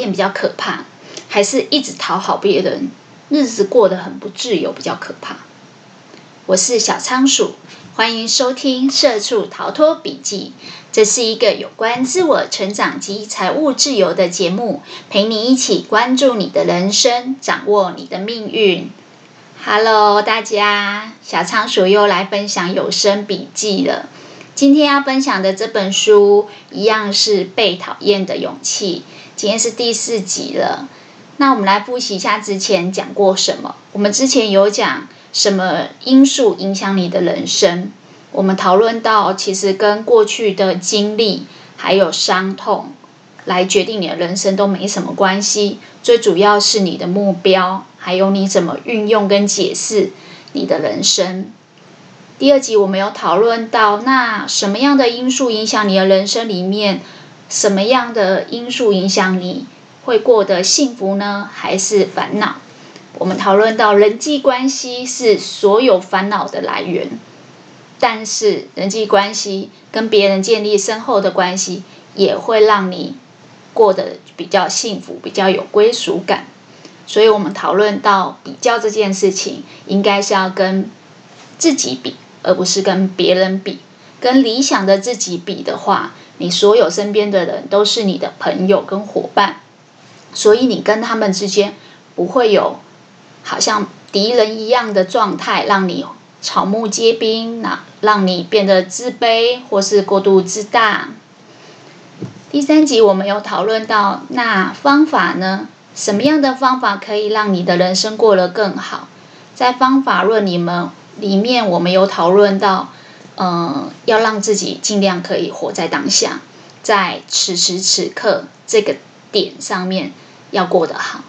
厌比较可怕，还是一直讨好别人，日子过得很不自由比较可怕？我是小仓鼠，欢迎收听《社畜逃脱笔记》。这是一个有关自我成长及财务自由的节目，陪你一起关注你的人生，掌握你的命运。Hello，大家，小仓鼠又来分享有声笔记了。今天要分享的这本书，一样是《被讨厌的勇气》。今天是第四集了。那我们来复习一下之前讲过什么。我们之前有讲什么因素影响你的人生？我们讨论到，其实跟过去的经历还有伤痛来决定你的人生都没什么关系。最主要是你的目标，还有你怎么运用跟解释你的人生。第二集我们有讨论到，那什么样的因素影响你的人生里面，什么样的因素影响你会过得幸福呢？还是烦恼？我们讨论到人际关系是所有烦恼的来源，但是人际关系跟别人建立深厚的关系，也会让你过得比较幸福，比较有归属感。所以我们讨论到比较这件事情，应该是要跟自己比。而不是跟别人比，跟理想的自己比的话，你所有身边的人都是你的朋友跟伙伴，所以你跟他们之间不会有好像敌人一样的状态，让你草木皆兵，那让你变得自卑或是过度自大。第三集我们有讨论到，那方法呢？什么样的方法可以让你的人生过得更好？在方法论你们。里面我们有讨论到，嗯、要让自己尽量可以活在当下，在此时此刻这个点上面要过得好。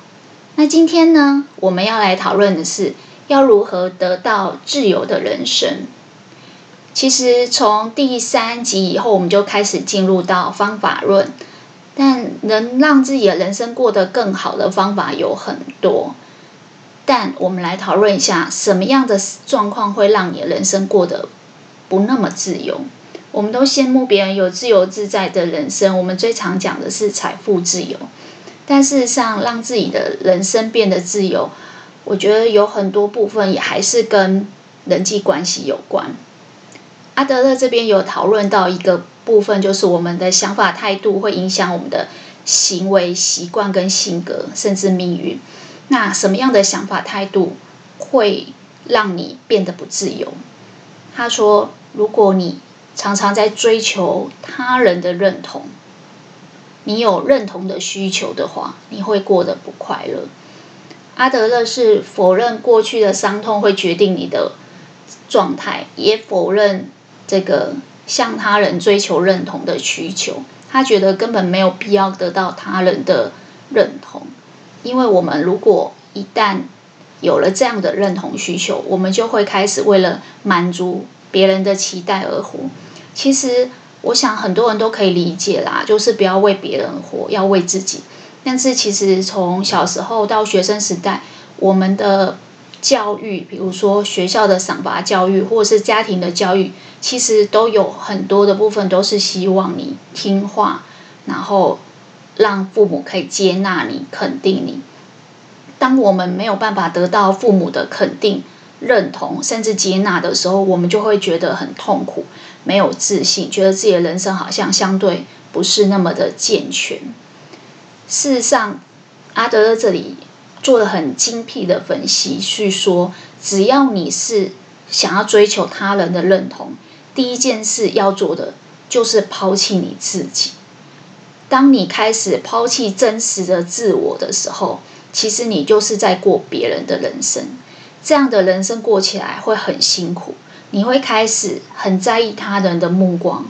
那今天呢，我们要来讨论的是要如何得到自由的人生。其实从第三集以后，我们就开始进入到方法论，但能让自己的人生过得更好的方法有很多。但我们来讨论一下，什么样的状况会让你的人生过得不那么自由？我们都羡慕别人有自由自在的人生，我们最常讲的是财富自由。但事实上，让自己的人生变得自由，我觉得有很多部分也还是跟人际关系有关。阿德勒这边有讨论到一个部分，就是我们的想法态度会影响我们的行为习惯跟性格，甚至命运。那什么样的想法态度会让你变得不自由？他说：“如果你常常在追求他人的认同，你有认同的需求的话，你会过得不快乐。”阿德勒是否认过去的伤痛会决定你的状态，也否认这个向他人追求认同的需求。他觉得根本没有必要得到他人的认同。因为我们如果一旦有了这样的认同需求，我们就会开始为了满足别人的期待而活。其实，我想很多人都可以理解啦，就是不要为别人活，要为自己。但是，其实从小时候到学生时代，我们的教育，比如说学校的赏罚教育，或者是家庭的教育，其实都有很多的部分都是希望你听话，然后。让父母可以接纳你、肯定你。当我们没有办法得到父母的肯定、认同，甚至接纳的时候，我们就会觉得很痛苦、没有自信，觉得自己的人生好像相对不是那么的健全。事实上，阿德勒这里做了很精辟的分析，去说，只要你是想要追求他人的认同，第一件事要做的就是抛弃你自己。当你开始抛弃真实的自我的时候，其实你就是在过别人的人生。这样的人生过起来会很辛苦，你会开始很在意他人的目光，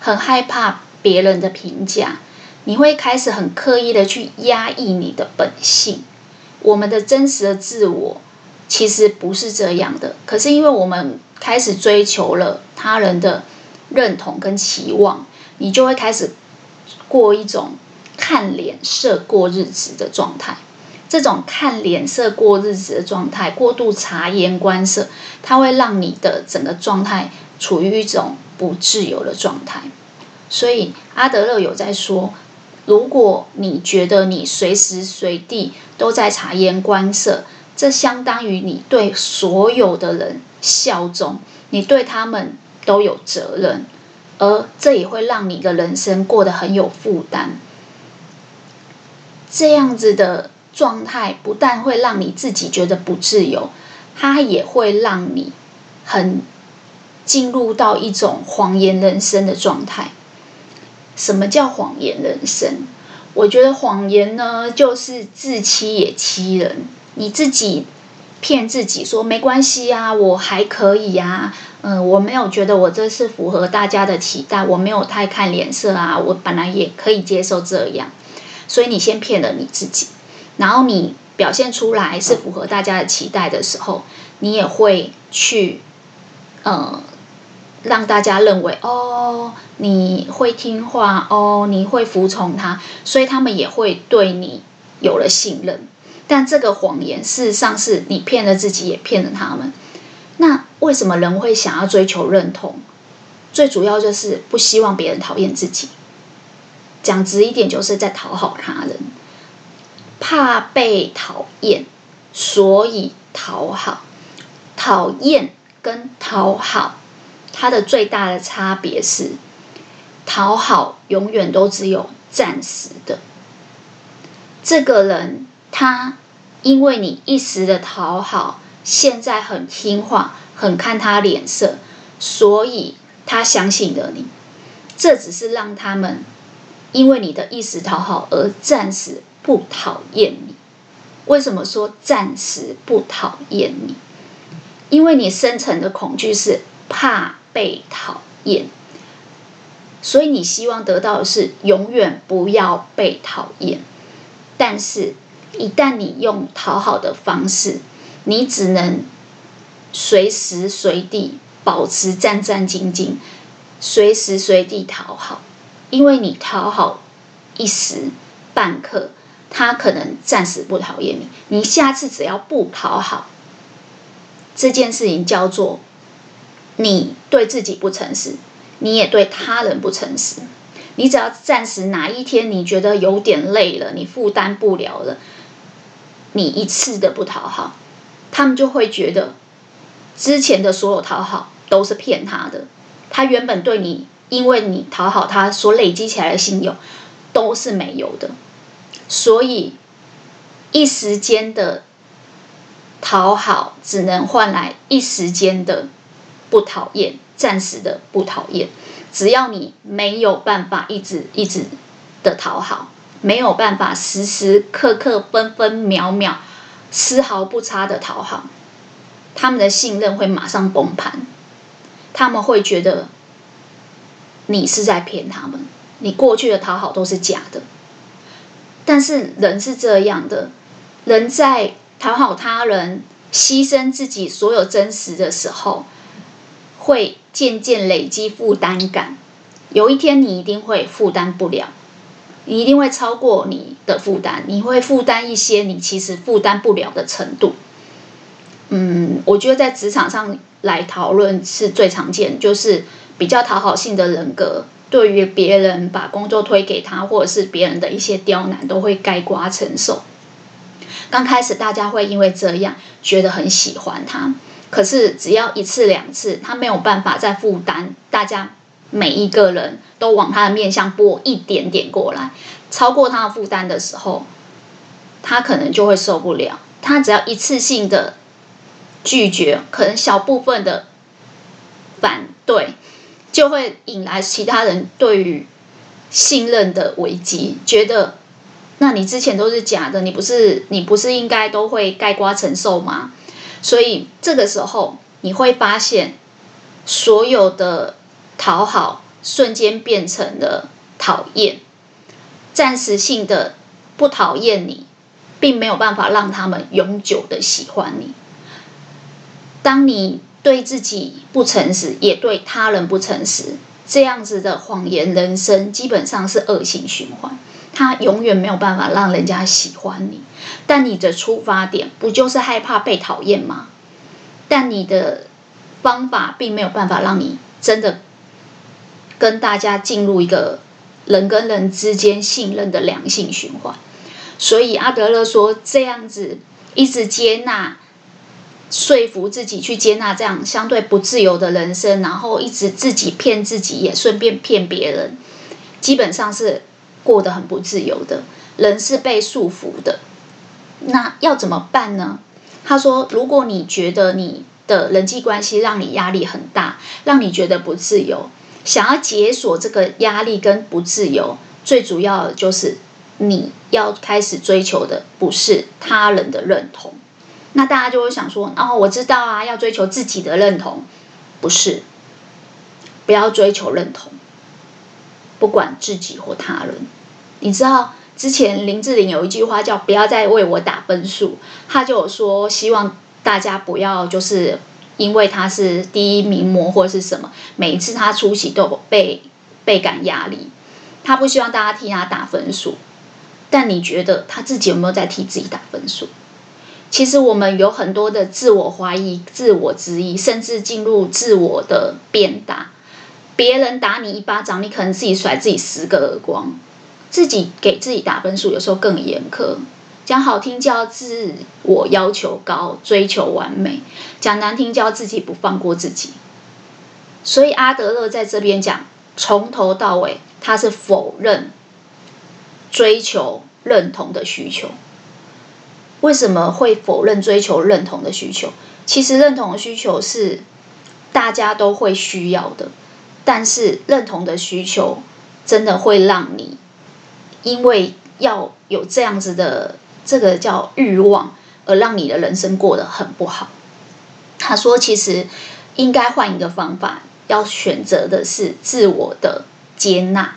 很害怕别人的评价，你会开始很刻意的去压抑你的本性。我们的真实的自我其实不是这样的，可是因为我们开始追求了他人的认同跟期望，你就会开始。过一种看脸色过日子的状态，这种看脸色过日子的状态，过度察言观色，它会让你的整个状态处于一种不自由的状态。所以阿德勒有在说，如果你觉得你随时随地都在察言观色，这相当于你对所有的人效忠，你对他们都有责任，而这也会让你的人生过得很有负担。这样子的状态不但会让你自己觉得不自由，它也会让你很进入到一种谎言人生的状态。什么叫谎言人生？我觉得谎言呢，就是自欺也欺人。你自己骗自己说没关系啊，我还可以啊，嗯，我没有觉得我这是符合大家的期待，我没有太看脸色啊，我本来也可以接受这样。所以你先骗了你自己，然后你表现出来是符合大家的期待的时候，你也会去，呃，让大家认为哦，你会听话哦，你会服从他，所以他们也会对你有了信任。但这个谎言事实上是你骗了自己，也骗了他们。那为什么人会想要追求认同？最主要就是不希望别人讨厌自己。讲直一点，就是在讨好他人，怕被讨厌，所以讨好。讨厌跟讨好，它的最大的差别是，讨好永远都只有暂时的。这个人他因为你一时的讨好，现在很听话，很看他脸色，所以他相信了你。这只是让他们。因为你的一时讨好而暂时不讨厌你，为什么说暂时不讨厌你？因为你深层的恐惧是怕被讨厌，所以你希望得到的是永远不要被讨厌。但是，一旦你用讨好的方式，你只能随时随地保持战战兢兢，随时随地讨好。因为你讨好一时半刻，他可能暂时不讨厌你。你下次只要不讨好，这件事情叫做你对自己不诚实，你也对他人不诚实。你只要暂时哪一天你觉得有点累了，你负担不了了，你一次的不讨好，他们就会觉得之前的所有讨好都是骗他的。他原本对你。因为你讨好他所累积起来的信用都是没有的，所以一时间的讨好只能换来一时间的不讨厌，暂时的不讨厌。只要你没有办法一直一直的讨好，没有办法时时刻刻分分秒秒丝毫不差的讨好，他们的信任会马上崩盘，他们会觉得。你是在骗他们，你过去的讨好都是假的。但是人是这样的，人在讨好他人、牺牲自己所有真实的时候，会渐渐累积负担感。有一天你一定会负担不了，你一定会超过你的负担，你会负担一些你其实负担不了的程度。嗯，我觉得在职场上来讨论是最常见，就是。比较讨好性的人格，对于别人把工作推给他，或者是别人的一些刁难，都会概括承受。刚开始大家会因为这样觉得很喜欢他，可是只要一次两次，他没有办法再负担，大家每一个人都往他的面向拨一点点过来，超过他的负担的时候，他可能就会受不了。他只要一次性的拒绝，可能小部分的反对。就会引来其他人对于信任的危机，觉得那你之前都是假的，你不是你不是应该都会盖瓜承受吗？所以这个时候你会发现，所有的讨好瞬间变成了讨厌，暂时性的不讨厌你，并没有办法让他们永久的喜欢你。当你。对自己不诚实，也对他人不诚实，这样子的谎言人生基本上是恶性循环。他永远没有办法让人家喜欢你，但你的出发点不就是害怕被讨厌吗？但你的方法并没有办法让你真的跟大家进入一个人跟人之间信任的良性循环。所以阿德勒说，这样子一直接纳、说服自己去接纳这样相对不自由的人生，然后一直自己骗自己，也顺便骗别人，基本上是过得很不自由的。人是被束缚的。那要怎么办呢？他说：“如果你觉得你的人际关系让你压力很大，让你觉得不自由，想要解锁这个压力跟不自由，最主要的就是你要开始追求的不是他人的认同。那大家就会想说：哦，我知道啊，要追求自己的认同，不是，不要追求认同，不管自己或他人，你知道。”之前林志玲有一句话叫“不要再为我打分数”，他就有说希望大家不要就是因为他是第一名模或者是什么，每一次他出席都被倍感压力。他不希望大家替他打分数，但你觉得他自己有没有在替自己打分数？其实我们有很多的自我怀疑、自我质疑，甚至进入自我的鞭打。别人打你一巴掌，你可能自己甩自己十个耳光。自己给自己打分数，有时候更严苛。讲好听叫自我要求高，追求完美；讲难听叫自己不放过自己。所以阿德勒在这边讲，从头到尾他是否认追求认同的需求。为什么会否认追求认同的需求？其实认同的需求是大家都会需要的，但是认同的需求真的会让你。因为要有这样子的这个叫欲望，而让你的人生过得很不好。他说，其实应该换一个方法，要选择的是自我的接纳。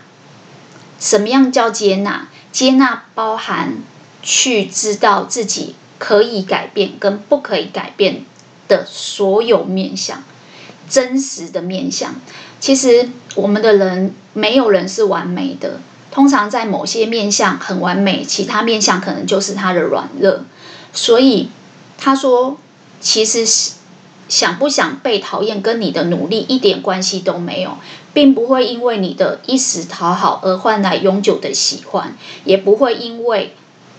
什么样叫接纳？接纳包含去知道自己可以改变跟不可以改变的所有面相，真实的面相。其实我们的人没有人是完美的。通常在某些面相很完美，其他面相可能就是他的软弱。所以他说，其实是想不想被讨厌跟你的努力一点关系都没有，并不会因为你的一时讨好而换来永久的喜欢，也不会因为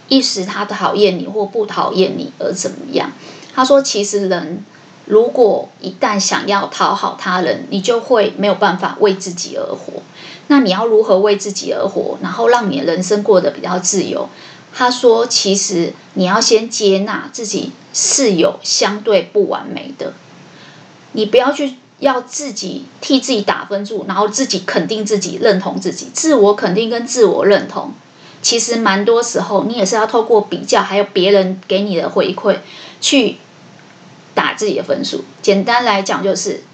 一时他讨厌你或不讨厌你而怎么样。他说，其实人如果一旦想要讨好他人，你就会没有办法为自己而活。那你要如何为自己而活，然后让你的人生过得比较自由？他说，其实你要先接纳自己是有相对不完美的，你不要去要自己替自己打分数，然后自己肯定自己、认同自己。自我肯定跟自我认同，其实蛮多时候你也是要透过比较，还有别人给你的回馈去打自己的分数。简单来讲，就是。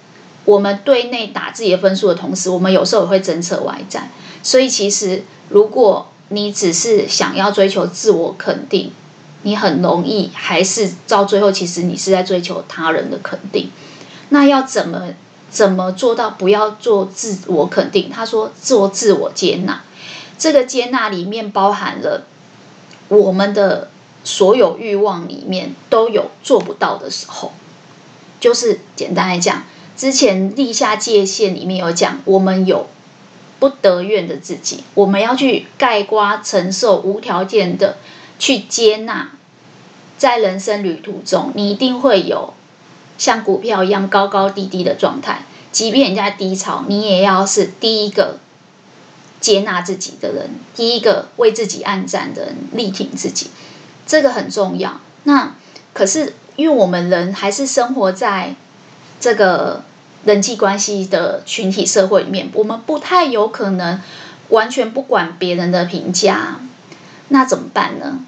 我们对内打自己的分数的同时，我们有时候也会侦测外在。所以，其实如果你只是想要追求自我肯定，你很容易还是到最后，其实你是在追求他人的肯定。那要怎么怎么做到不要做自我肯定？他说做自我接纳，这个接纳里面包含了我们的所有欲望里面都有做不到的时候，就是简单来讲。之前立下界限里面有讲，我们有不得愿的自己，我们要去盖瓜承受无条件的去接纳，在人生旅途中，你一定会有像股票一样高高低低的状态，即便人家低潮，你也要是第一个接纳自己的人，第一个为自己按赞的人，力挺自己，这个很重要。那可是因为我们人还是生活在这个。人际关系的群体社会里面，我们不太有可能完全不管别人的评价，那怎么办呢？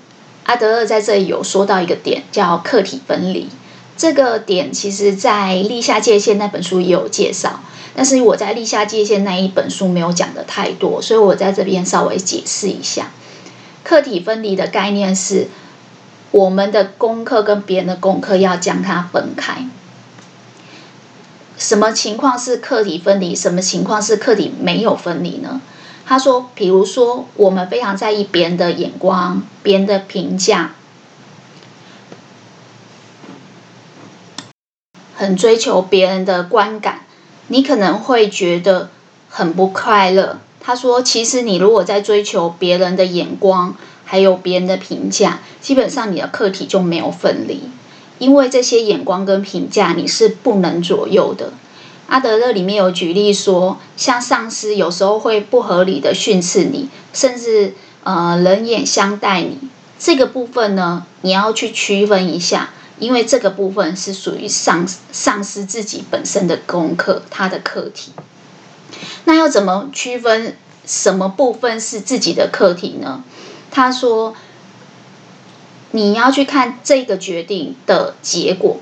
阿德勒在这里有说到一个点，叫客体分离。这个点其实在《立下界限》那本书也有介绍，但是我在《立下界限》那一本书没有讲的太多，所以我在这边稍微解释一下。客体分离的概念是，我们的功课跟别人的功课要将它分开。什么情况是客体分离？什么情况是客体没有分离呢？他说，比如说，我们非常在意别人的眼光、别人的评价，很追求别人的观感，你可能会觉得很不快乐，他说，其实你如果在追求别人的眼光，还有别人的评价，基本上你的课题就没有分离，因为这些眼光跟评价你是不能左右的。阿德勒里面有举例说，像上司有时候会不合理的训斥你，甚至呃冷眼相待你，这个部分呢，你要去区分一下，因为这个部分是属于上上司自己本身的功课，他的课题。那要怎么区分什么部分是自己的课题呢？他说，你要去看这个决定的结果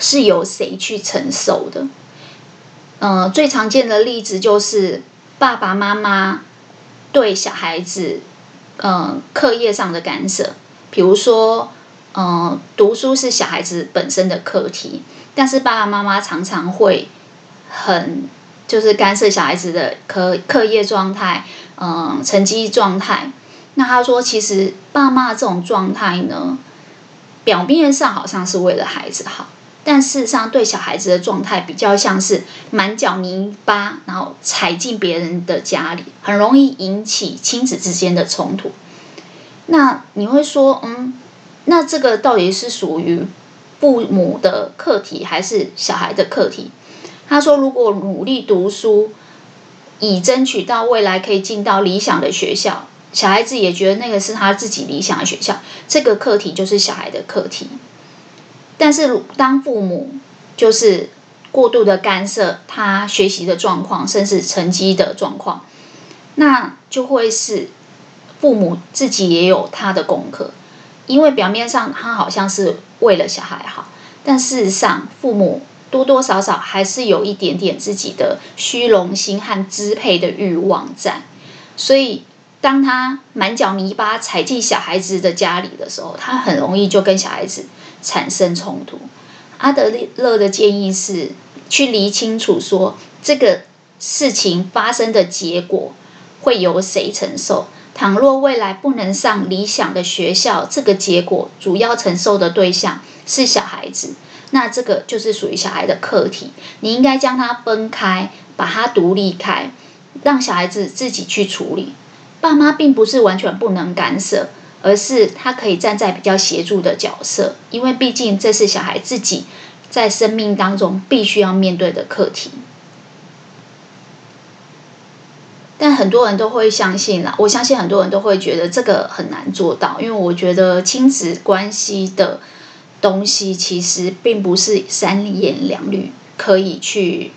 是由谁去承受的。呃，最常见的例子就是爸爸妈妈对小孩子，呃，课业上的干涉。比如说，呃，读书是小孩子本身的课题，但是爸爸妈妈常常会很就是干涉小孩子的课课业状态，嗯、成绩状态。那他说，其实爸妈这种状态呢，表面上好像是为了孩子好。但事实上，对小孩子的状态比较像是满脚泥巴，然后踩进别人的家里，很容易引起亲子之间的冲突。那你会说，嗯，那这个到底是属于父母的课题还是小孩的课题？他说，如果努力读书，以争取到未来可以进到理想的学校，小孩子也觉得那个是他自己理想的学校，这个课题就是小孩的课题。但是，当父母就是过度的干涉他学习的状况，甚至成绩的状况，那就会是父母自己也有他的功课。因为表面上他好像是为了小孩好，但事实上，父母多多少少还是有一点点自己的虚荣心和支配的欲望在。所以，当他满脚泥巴踩进小孩子的家里的时候，他很容易就跟小孩子。产生冲突，阿德勒的建议是去理清楚，说这个事情发生的结果会由谁承受。倘若未来不能上理想的学校，这个结果主要承受的对象是小孩子，那这个就是属于小孩的课题。你应该将它分开，把它独立开，让小孩子自己去处理。爸妈并不是完全不能干涉。而是他可以站在比较协助的角色，因为毕竟这是小孩自己在生命当中必须要面对的课题。但很多人都会相信啦，我相信很多人都会觉得这个很难做到，因为我觉得亲子关系的东西其实并不是三言两语可以去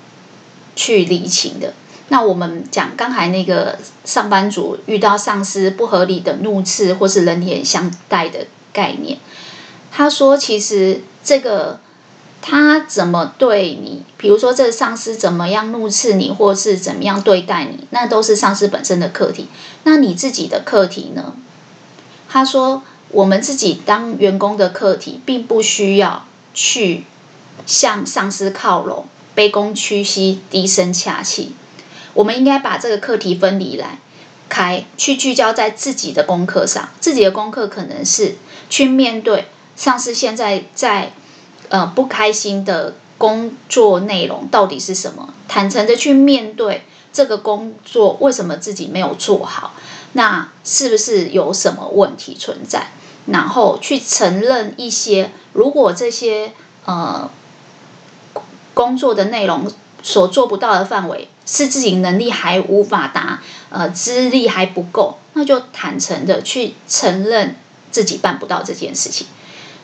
去理清的。那我们讲刚才那个上班族遇到上司不合理的怒斥或是冷眼相待的概念，他说其实这个他怎么对你，比如说这上司怎么样怒斥你，或是怎么样对待你，那都是上司本身的课题。那你自己的课题呢？他说我们自己当员工的课题，并不需要去向上司靠拢，卑躬屈膝，低声下气。我们应该把这个课题分离来开，去聚焦在自己的功课上。自己的功课可能是去面对上司现在在呃不开心的工作内容到底是什么，坦诚的去面对这个工作为什么自己没有做好，那是不是有什么问题存在？然后去承认一些，如果这些呃工作的内容。所做不到的范围是自己能力还无法达，呃，资历还不够，那就坦诚的去承认自己办不到这件事情，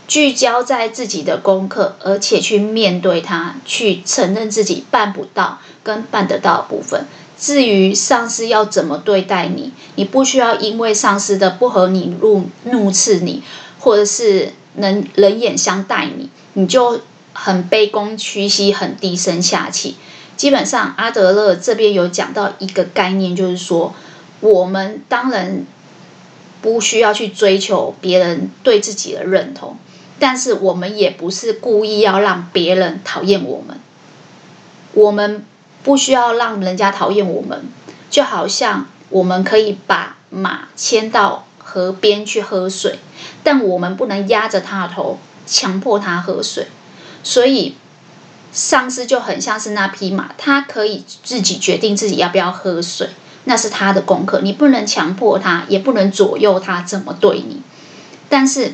聚焦在自己的功课，而且去面对它，去承认自己办不到跟办得到的部分。至于上司要怎么对待你，你不需要因为上司的不合你怒怒斥你，或者是能冷眼相待你，你就。很卑躬屈膝，很低声下气。基本上，阿德勒这边有讲到一个概念，就是说，我们当然不需要去追求别人对自己的认同，但是我们也不是故意要让别人讨厌我们。我们不需要让人家讨厌我们，就好像我们可以把马牵到河边去喝水，但我们不能压着它的头，强迫它喝水。所以，上司就很像是那匹马，他可以自己决定自己要不要喝水，那是他的功课，你不能强迫他，也不能左右他怎么对你。但是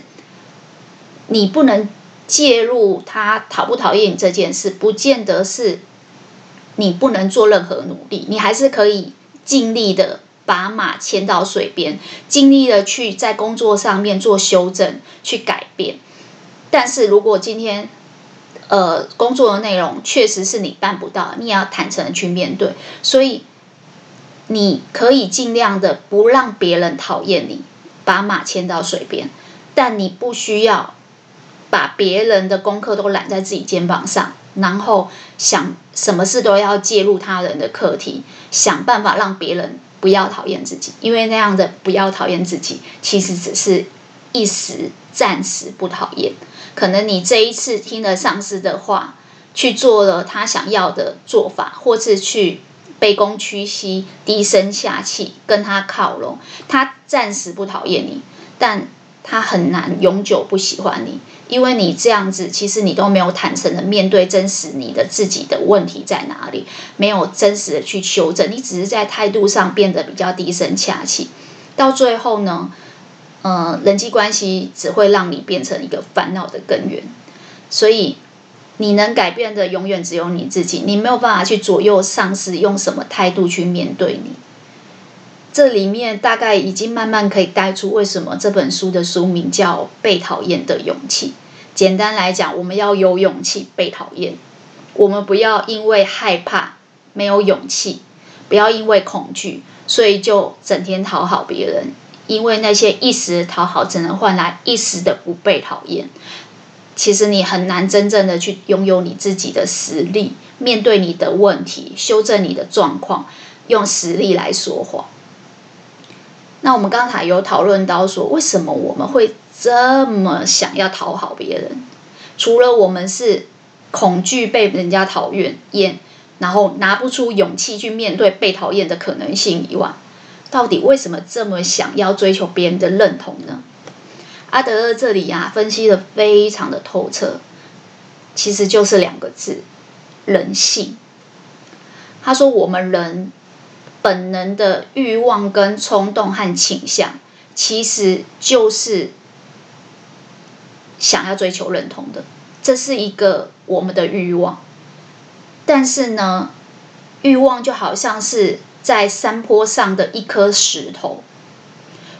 你不能介入他讨不讨厌你这件事，不见得是你不能做任何努力，你还是可以尽力的把马牵到水边，尽力的去在工作上面做修正，去改变。但是如果今天，呃，工作的内容确实是你办不到，你也要坦诚的去面对。所以，你可以尽量的不让别人讨厌你，把马牵到水边，但你不需要把别人的功课都揽在自己肩膀上，然后想什么事都要介入他人的课题，想办法让别人不要讨厌自己，因为那样的不要讨厌自己，其实只是一时暂时不讨厌。可能你这一次听了上司的话，去做了他想要的做法，或是去卑躬屈膝、低声下气跟他靠拢，他暂时不讨厌你，但他很难永久不喜欢你，因为你这样子，其实你都没有坦诚的面对真实你的自己的问题在哪里，没有真实的去修正，你只是在态度上变得比较低声下气，到最后呢？呃，人际关系只会让你变成一个烦恼的根源，所以你能改变的永远只有你自己，你没有办法去左右上司用什么态度去面对你。这里面大概已经慢慢可以带出为什么这本书的书名叫《被讨厌的勇气》。简单来讲，我们要有勇气被讨厌，我们不要因为害怕、没有勇气，不要因为恐惧，所以就整天讨好别人。因为那些一时的讨好，只能换来一时的不被讨厌。其实你很难真正的去拥有你自己的实力，面对你的问题，修正你的状况，用实力来说话。那我们刚才有讨论到说，为什么我们会这么想要讨好别人？除了我们是恐惧被人家讨厌，厌，然后拿不出勇气去面对被讨厌的可能性以外。到底为什么这么想要追求别人的认同呢？阿德勒这里呀、啊，分析得非常的透彻，其实就是两个字：人性。他说，我们人本能的欲望跟冲动和倾向，其实就是想要追求认同的，这是一个我们的欲望。但是呢，欲望就好像是。在山坡上的一颗石头，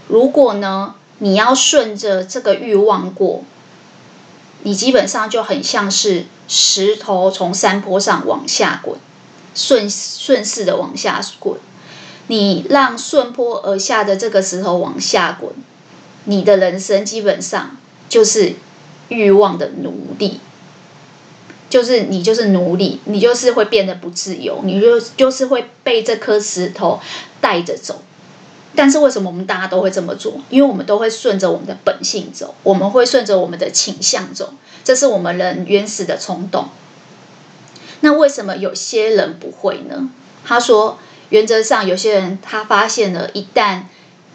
如果呢，你要顺着这个欲望过，你基本上就很像是石头从山坡上往下滚，顺顺势的往下滚。你让顺坡而下的这个石头往下滚，你的人生基本上就是欲望的奴隶。就是你就是奴隶，你就是会变得不自由，你就就是会被这颗石头带着走。但是为什么我们大家都会这么做？因为我们都会顺着我们的本性走，我们会顺着我们的倾向走，这是我们人原始的冲动。那为什么有些人不会呢？他说，原则上有些人他发现了，一旦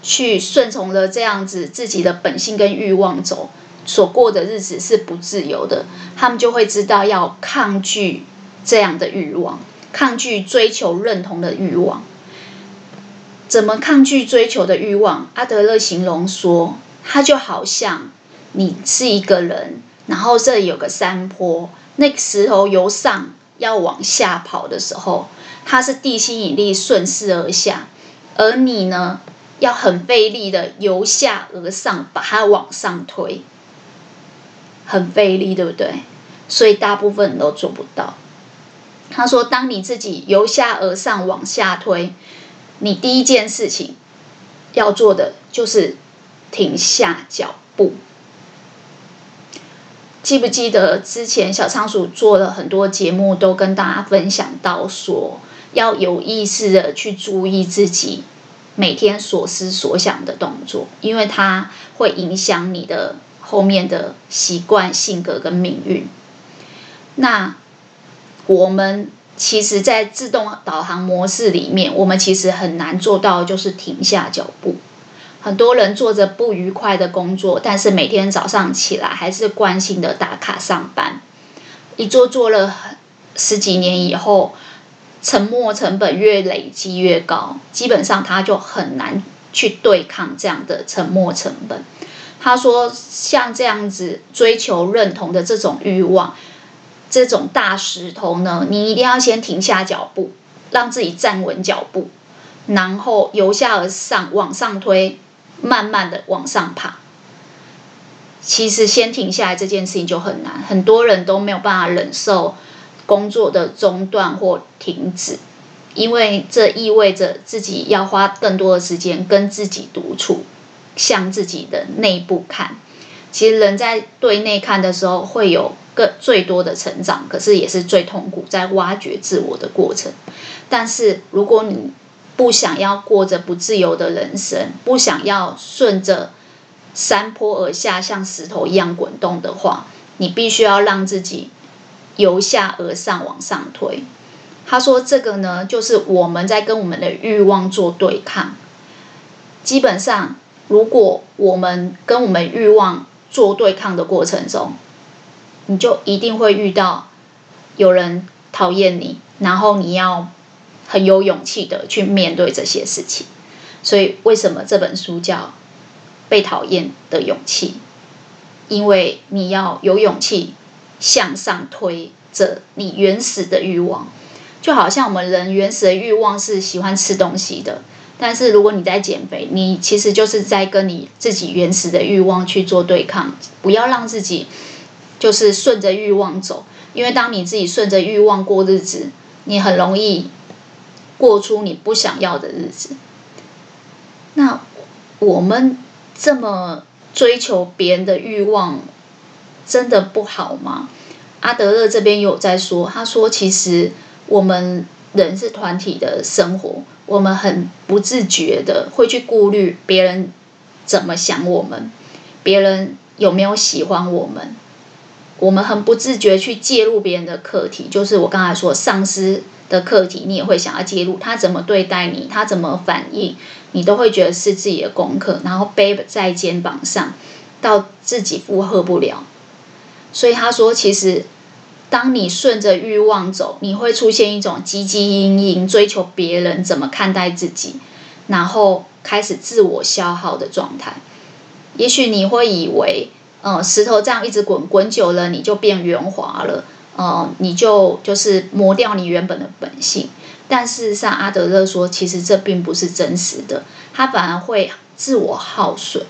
去顺从了这样子自己的本性跟欲望走。所过的日子是不自由的，他们就会知道要抗拒这样的欲望，抗拒追求认同的欲望。怎么抗拒追求的欲望？阿德勒形容说，他就好像你是一个人，然后这里有个山坡，那个石头由上要往下跑的时候，它是地心引力顺势而下，而你呢，要很费力的由下而上把它往上推。很费力，对不对？所以大部分人都做不到。他说：“当你自己由下而上往下推，你第一件事情要做的就是停下脚步。记不记得之前小仓鼠做了很多节目，都跟大家分享到说，要有意识的去注意自己每天所思所想的动作，因为它会影响你的。”后面的习惯、性格跟命运，那我们其实，在自动导航模式里面，我们其实很难做到，就是停下脚步。很多人做着不愉快的工作，但是每天早上起来还是惯性的打卡上班，一做做了十几年以后，沉没成本越累积越高，基本上他就很难去对抗这样的沉没成本。他说，像这样子追求认同的这种欲望，这种大石头呢，你一定要先停下脚步，让自己站稳脚步，然后由下而上往上推，慢慢的往上爬。其实先停下来这件事情就很难，很多人都没有办法忍受工作的中断或停止，因为这意味着自己要花更多的时间跟自己独处，向自己的内部看。其实人在对内看的时候，会有更最多的成长，可是也是最痛苦，在挖掘自我的过程。但是如果你不想要过着不自由的人生，不想要顺着山坡而下，像石头一样滚动的话，你必须要让自己由下而上往上推。他说：“这个呢，就是我们在跟我们的欲望做对抗。基本上，如果我们跟我们欲望，做对抗的过程中，你就一定会遇到有人讨厌你，然后你要很有勇气的去面对这些事情。所以，为什么这本书叫《被讨厌的勇气》？因为你要有勇气向上推着你原始的欲望，就好像我们人原始的欲望是喜欢吃东西的。但是如果你在减肥，你其实就是在跟你自己原始的欲望去做对抗，不要让自己就是顺着欲望走，因为当你自己顺着欲望过日子，你很容易过出你不想要的日子。那我们这么追求别人的欲望，真的不好吗？阿德勒这边有在说，他说其实我们。人是团体的生活，我们很不自觉的会去顾虑别人怎么想我们，别人有没有喜欢我们，我们很不自觉去介入别人的课题，就是我刚才说上司的课题，你也会想要介入，他怎么对待你，他怎么反应，你都会觉得是自己的功课，然后背在肩膀上，到自己负荷不了，所以他说其实。当你顺着欲望走，你会出现一种汲汲营营追求别人怎么看待自己，然后开始自我消耗的状态。也许你会以为，呃，石头这样一直滚，滚久了你就变圆滑了，呃，你就就是磨掉你原本的本性。但事实上，阿德勒说，其实这并不是真实的，他反而会自我耗损，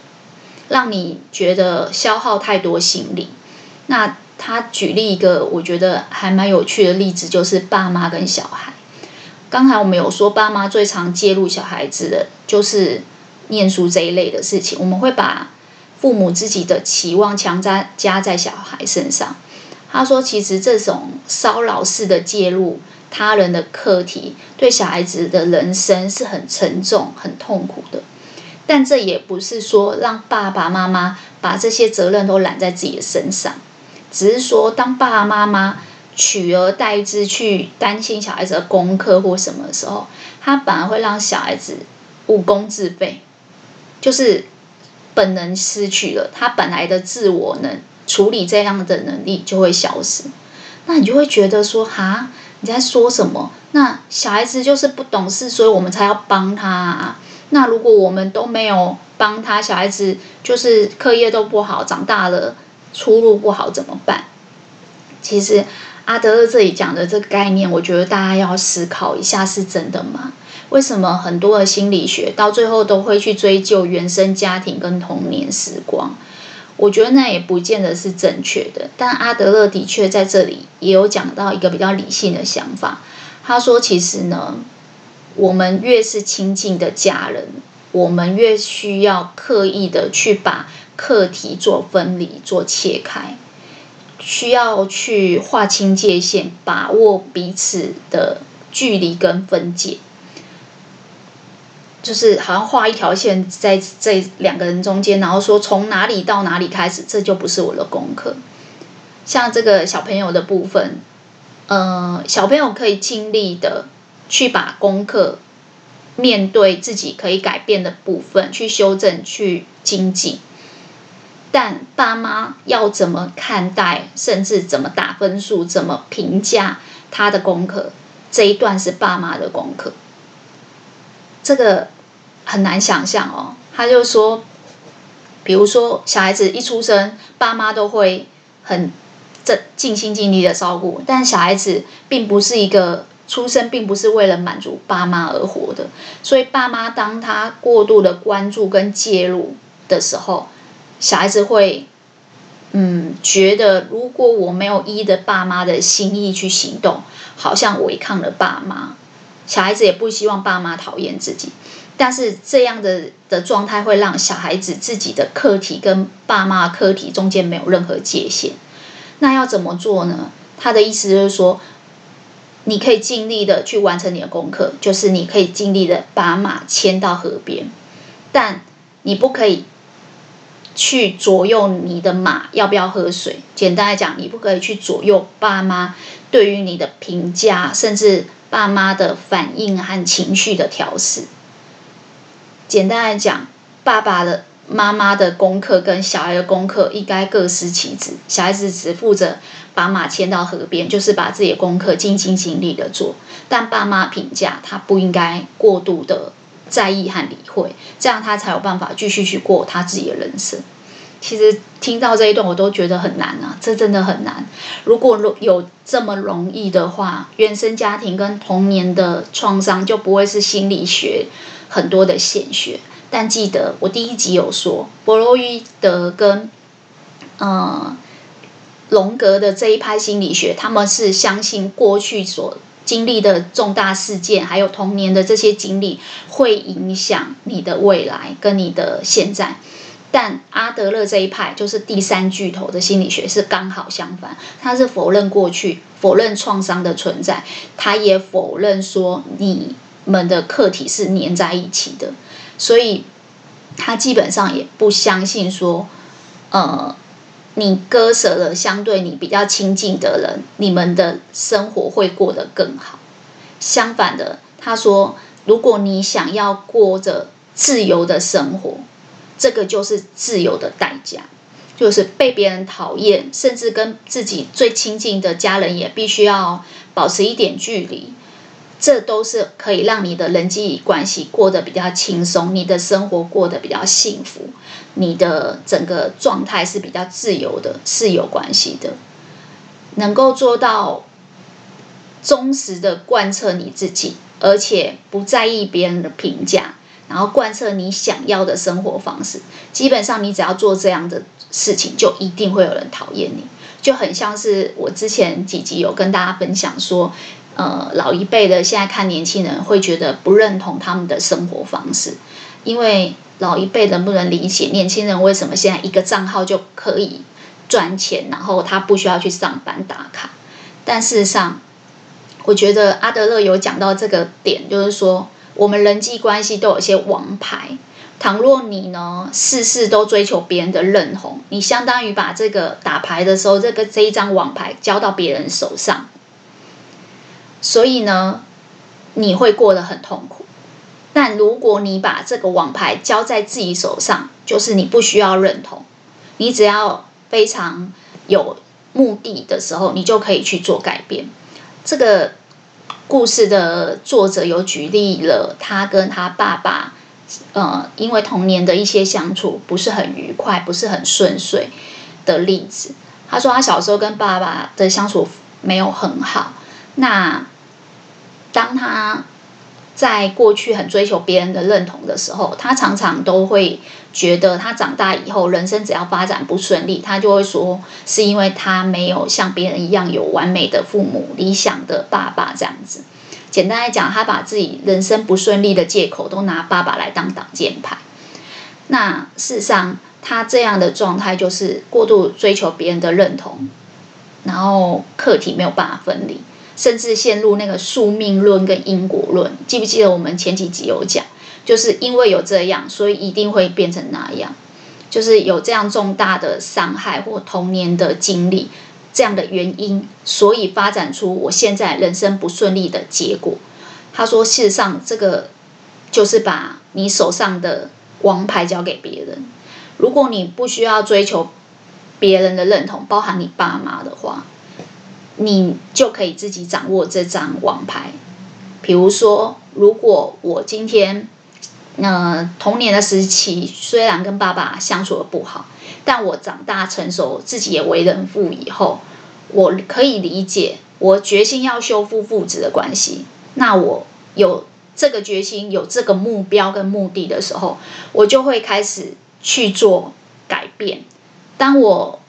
让你觉得消耗太多心力。那。他举例一个我觉得还蛮有趣的例子，就是爸妈跟小孩。刚才我们有说，爸妈最常介入小孩子的，就是念书这一类的事情。我们会把父母自己的期望强加加在小孩身上。他说，其实这种骚扰式的介入他人的课题，对小孩子的人生是很沉重、很痛苦的。但这也不是说让爸爸妈妈把这些责任都揽在自己的身上。只是说，当爸爸妈妈取而代之去担心小孩子的功课或什么的时候，他反而会让小孩子无功自废，就是本能失去了，他本来的自我能处理这样的能力就会消失。那你就会觉得说，哈，你在说什么？那小孩子就是不懂事，所以我们才要帮他啊。那如果我们都没有帮他，小孩子就是课业都不好，长大了。出路不好怎么办？其实阿德勒这里讲的这个概念，我觉得大家要思考一下，是真的吗？为什么很多的心理学到最后都会去追究原生家庭跟童年时光？我觉得那也不见得是正确的。但阿德勒的确在这里也有讲到一个比较理性的想法。他说，其实呢，我们越是亲近的家人，我们越需要刻意的去把。课题做分离、做切开，需要去划清界限，把握彼此的距离跟分界，就是好像画一条线在这两个人中间，然后说从哪里到哪里开始，这就不是我的功课。像这个小朋友的部分，呃，小朋友可以尽力的去把功课面对自己可以改变的部分去修正、去精进。但爸妈要怎么看待，甚至怎么打分数，怎么评价他的功课，这一段是爸妈的功课。这个很难想象哦。他就说，比如说小孩子一出生，爸妈都会很尽尽心尽力的照顾，但小孩子并不是一个出生，并不是为了满足爸妈而活的。所以爸妈当他过度的关注跟介入的时候，小孩子会。嗯，觉得如果我没有依着爸妈的心意去行动，好像违抗了爸妈。小孩子也不希望爸妈讨厌自己，但是这样的的状态会让小孩子自己的课题跟爸妈课题中间没有任何界限。那要怎么做呢？他的意思就是说，你可以尽力的去完成你的功课，就是你可以尽力的把马牵到河边，但你不可以。去左右你的马要不要喝水？简单来讲，你不可以去左右爸妈对于你的评价，甚至爸妈的反应和情绪的调试。简单来讲，爸爸的、妈妈的功课跟小孩的功课应该各司其职。小孩子只负责把马牵到河边，就是把自己的功课尽心尽力的做。但爸妈评价，他不应该过度的。在意和理会，这样他才有办法继续去过他自己的人生。其实听到这一段，我都觉得很难啊，这真的很难。如果有这么容易的话，原生家庭跟童年的创伤就不会是心理学很多的显学。但记得我第一集有说，弗洛伊德跟呃荣格的这一派心理学，他们是相信过去所。经历的重大事件，还有童年的这些经历，会影响你的未来跟你的现在。但阿德勒这一派，就是第三巨头的心理学，是刚好相反。他是否认过去，否认创伤的存在，他也否认说你们的课题是黏在一起的。所以，他基本上也不相信说，呃。你割舍了相对你比较亲近的人，你们的生活会过得更好。相反的，他说，如果你想要过着自由的生活，这个就是自由的代价，就是被别人讨厌，甚至跟自己最亲近的家人也必须要保持一点距离。这都是可以让你的人际关系过得比较轻松，你的生活过得比较幸福，你的整个状态是比较自由的，是有关系的。能够做到忠实的贯彻你自己，而且不在意别人的评价，然后贯彻你想要的生活方式，基本上你只要做这样的事情，就一定会有人讨厌你。就很像是我之前几集有跟大家分享说。呃，老一辈的现在看年轻人会觉得不认同他们的生活方式，因为老一辈能不能理解年轻人为什么现在一个账号就可以赚钱，然后他不需要去上班打卡。但事实上，我觉得阿德勒有讲到这个点，就是说我们人际关系都有一些王牌，倘若你呢事事都追求别人的认同，你相当于把这个打牌的时候，这个这一张王牌交到别人手上。所以呢，你会过得很痛苦。但如果你把这个王牌交在自己手上，就是你不需要认同，你只要非常有目的的时候，你就可以去做改变。这个故事的作者有举例了他跟他爸爸，呃，因为童年的一些相处不是很愉快，不是很顺遂的例子。他说他小时候跟爸爸的相处没有很好。那当他在过去很追求别人的认同的时候，他常常都会觉得他长大以后人生只要发展不顺利，他就会说是因为他没有像别人一样有完美的父母、理想的爸爸这样子。简单来讲，他把自己人生不顺利的借口都拿爸爸来当挡箭牌。那事实上，他这样的状态就是过度追求别人的认同，然后课题没有办法分离。甚至陷入那个宿命论跟因果论，记不记得我们前几集有讲，就是因为有这样，所以一定会变成那样，就是有这样重大的伤害或童年的经历这样的原因，所以发展出我现在人生不顺利的结果。他说，事实上这个就是把你手上的王牌交给别人，如果你不需要追求别人的认同，包含你爸妈的话。你就可以自己掌握这张王牌。比如说，如果我今天，呃，童年的时期虽然跟爸爸相处的不好，但我长大成熟，自己也为人父以后，我可以理解，我决心要修复父子的关系。那我有这个决心，有这个目标跟目的的时候，我就会开始去做改变。当我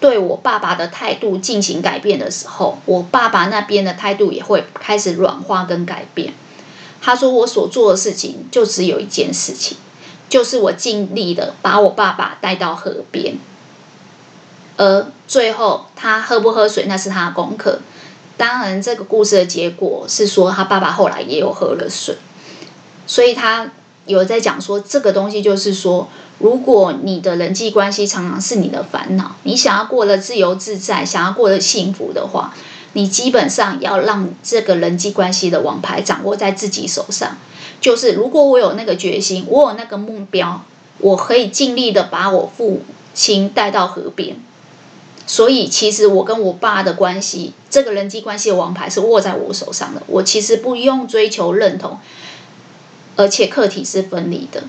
对我爸爸的态度进行改变的时候，我爸爸那边的态度也会开始软化跟改变。他说：“我所做的事情就只有一件事情，就是我尽力的把我爸爸带到河边，而最后他喝不喝水那是他的功课。当然，这个故事的结果是说他爸爸后来也有喝了水，所以他有在讲说这个东西就是说。”如果你的人际关系常常是你的烦恼，你想要过得自由自在，想要过得幸福的话，你基本上要让这个人际关系的王牌掌握在自己手上。就是如果我有那个决心，我有那个目标，我可以尽力的把我父亲带到河边。所以，其实我跟我爸的关系，这个人际关系的王牌是握在我手上的。我其实不用追求认同，而且客体是分离的。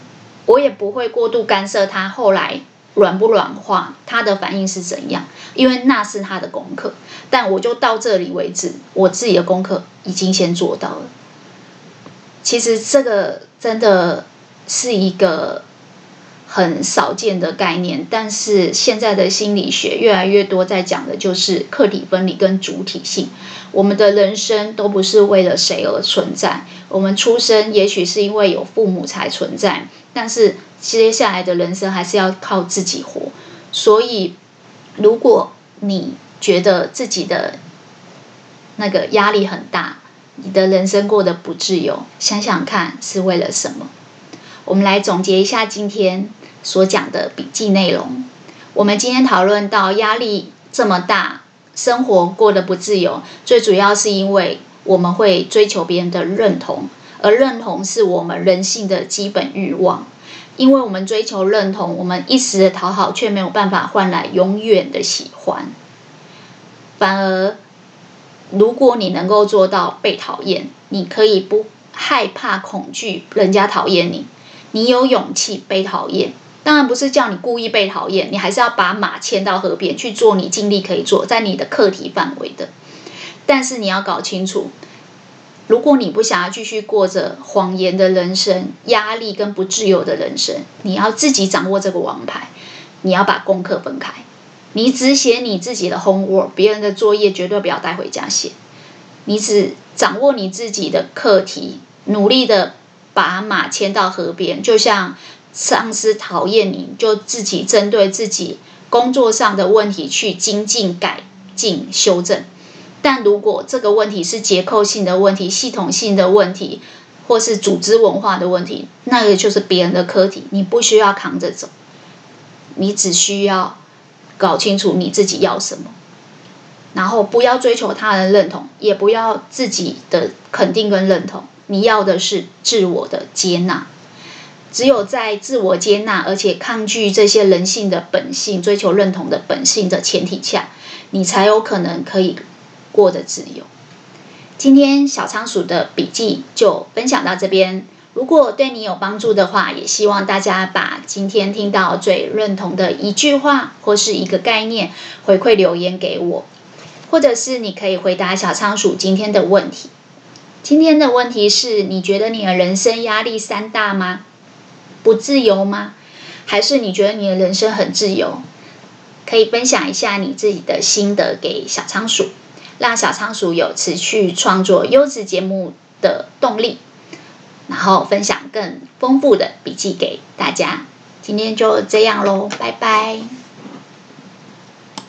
我也不会过度干涉他后来软不软化，他的反应是怎样，因为那是他的功课。但我就到这里为止，我自己的功课已经先做到了。其实这个真的是一个很少见的概念，但是现在的心理学越来越多在讲的就是客体分离跟主体性。我们的人生都不是为了谁而存在，我们出生也许是因为有父母才存在。但是接下来的人生还是要靠自己活，所以如果你觉得自己的那个压力很大，你的人生过得不自由，想想看是为了什么？我们来总结一下今天所讲的笔记内容。我们今天讨论到压力这么大，生活过得不自由，最主要是因为我们会追求别人的认同。而认同是我们人性的基本欲望，因为我们追求认同，我们一时的讨好却没有办法换来永远的喜欢。反而，如果你能够做到被讨厌，你可以不害怕、恐惧人家讨厌你，你有勇气被讨厌。当然不是叫你故意被讨厌，你还是要把马牵到河边去做你尽力可以做在你的课题范围的。但是你要搞清楚。如果你不想要继续过着谎言的人生、压力跟不自由的人生，你要自己掌握这个王牌。你要把功课分开，你只写你自己的 homework，别人的作业绝对不要带回家写。你只掌握你自己的课题，努力的把马牵到河边。就像上司讨厌你，就自己针对自己工作上的问题去精进、改进、修正。但如果这个问题是结构性的问题、系统性的问题，或是组织文化的问题，那个就是别人的课题，你不需要扛着走，你只需要搞清楚你自己要什么，然后不要追求他人认同，也不要自己的肯定跟认同，你要的是自我的接纳。只有在自我接纳，而且抗拒这些人性的本性、追求认同的本性的前提下，你才有可能可以。过得自由。今天小仓鼠的笔记就分享到这边。如果对你有帮助的话，也希望大家把今天听到最认同的一句话或是一个概念回馈留言给我，或者是你可以回答小仓鼠今天的问题。今天的问题是你觉得你的人生压力山大吗？不自由吗？还是你觉得你的人生很自由？可以分享一下你自己的心得给小仓鼠。让小仓鼠有持续创作优质节目的动力，然后分享更丰富的笔记给大家。今天就这样喽，拜拜。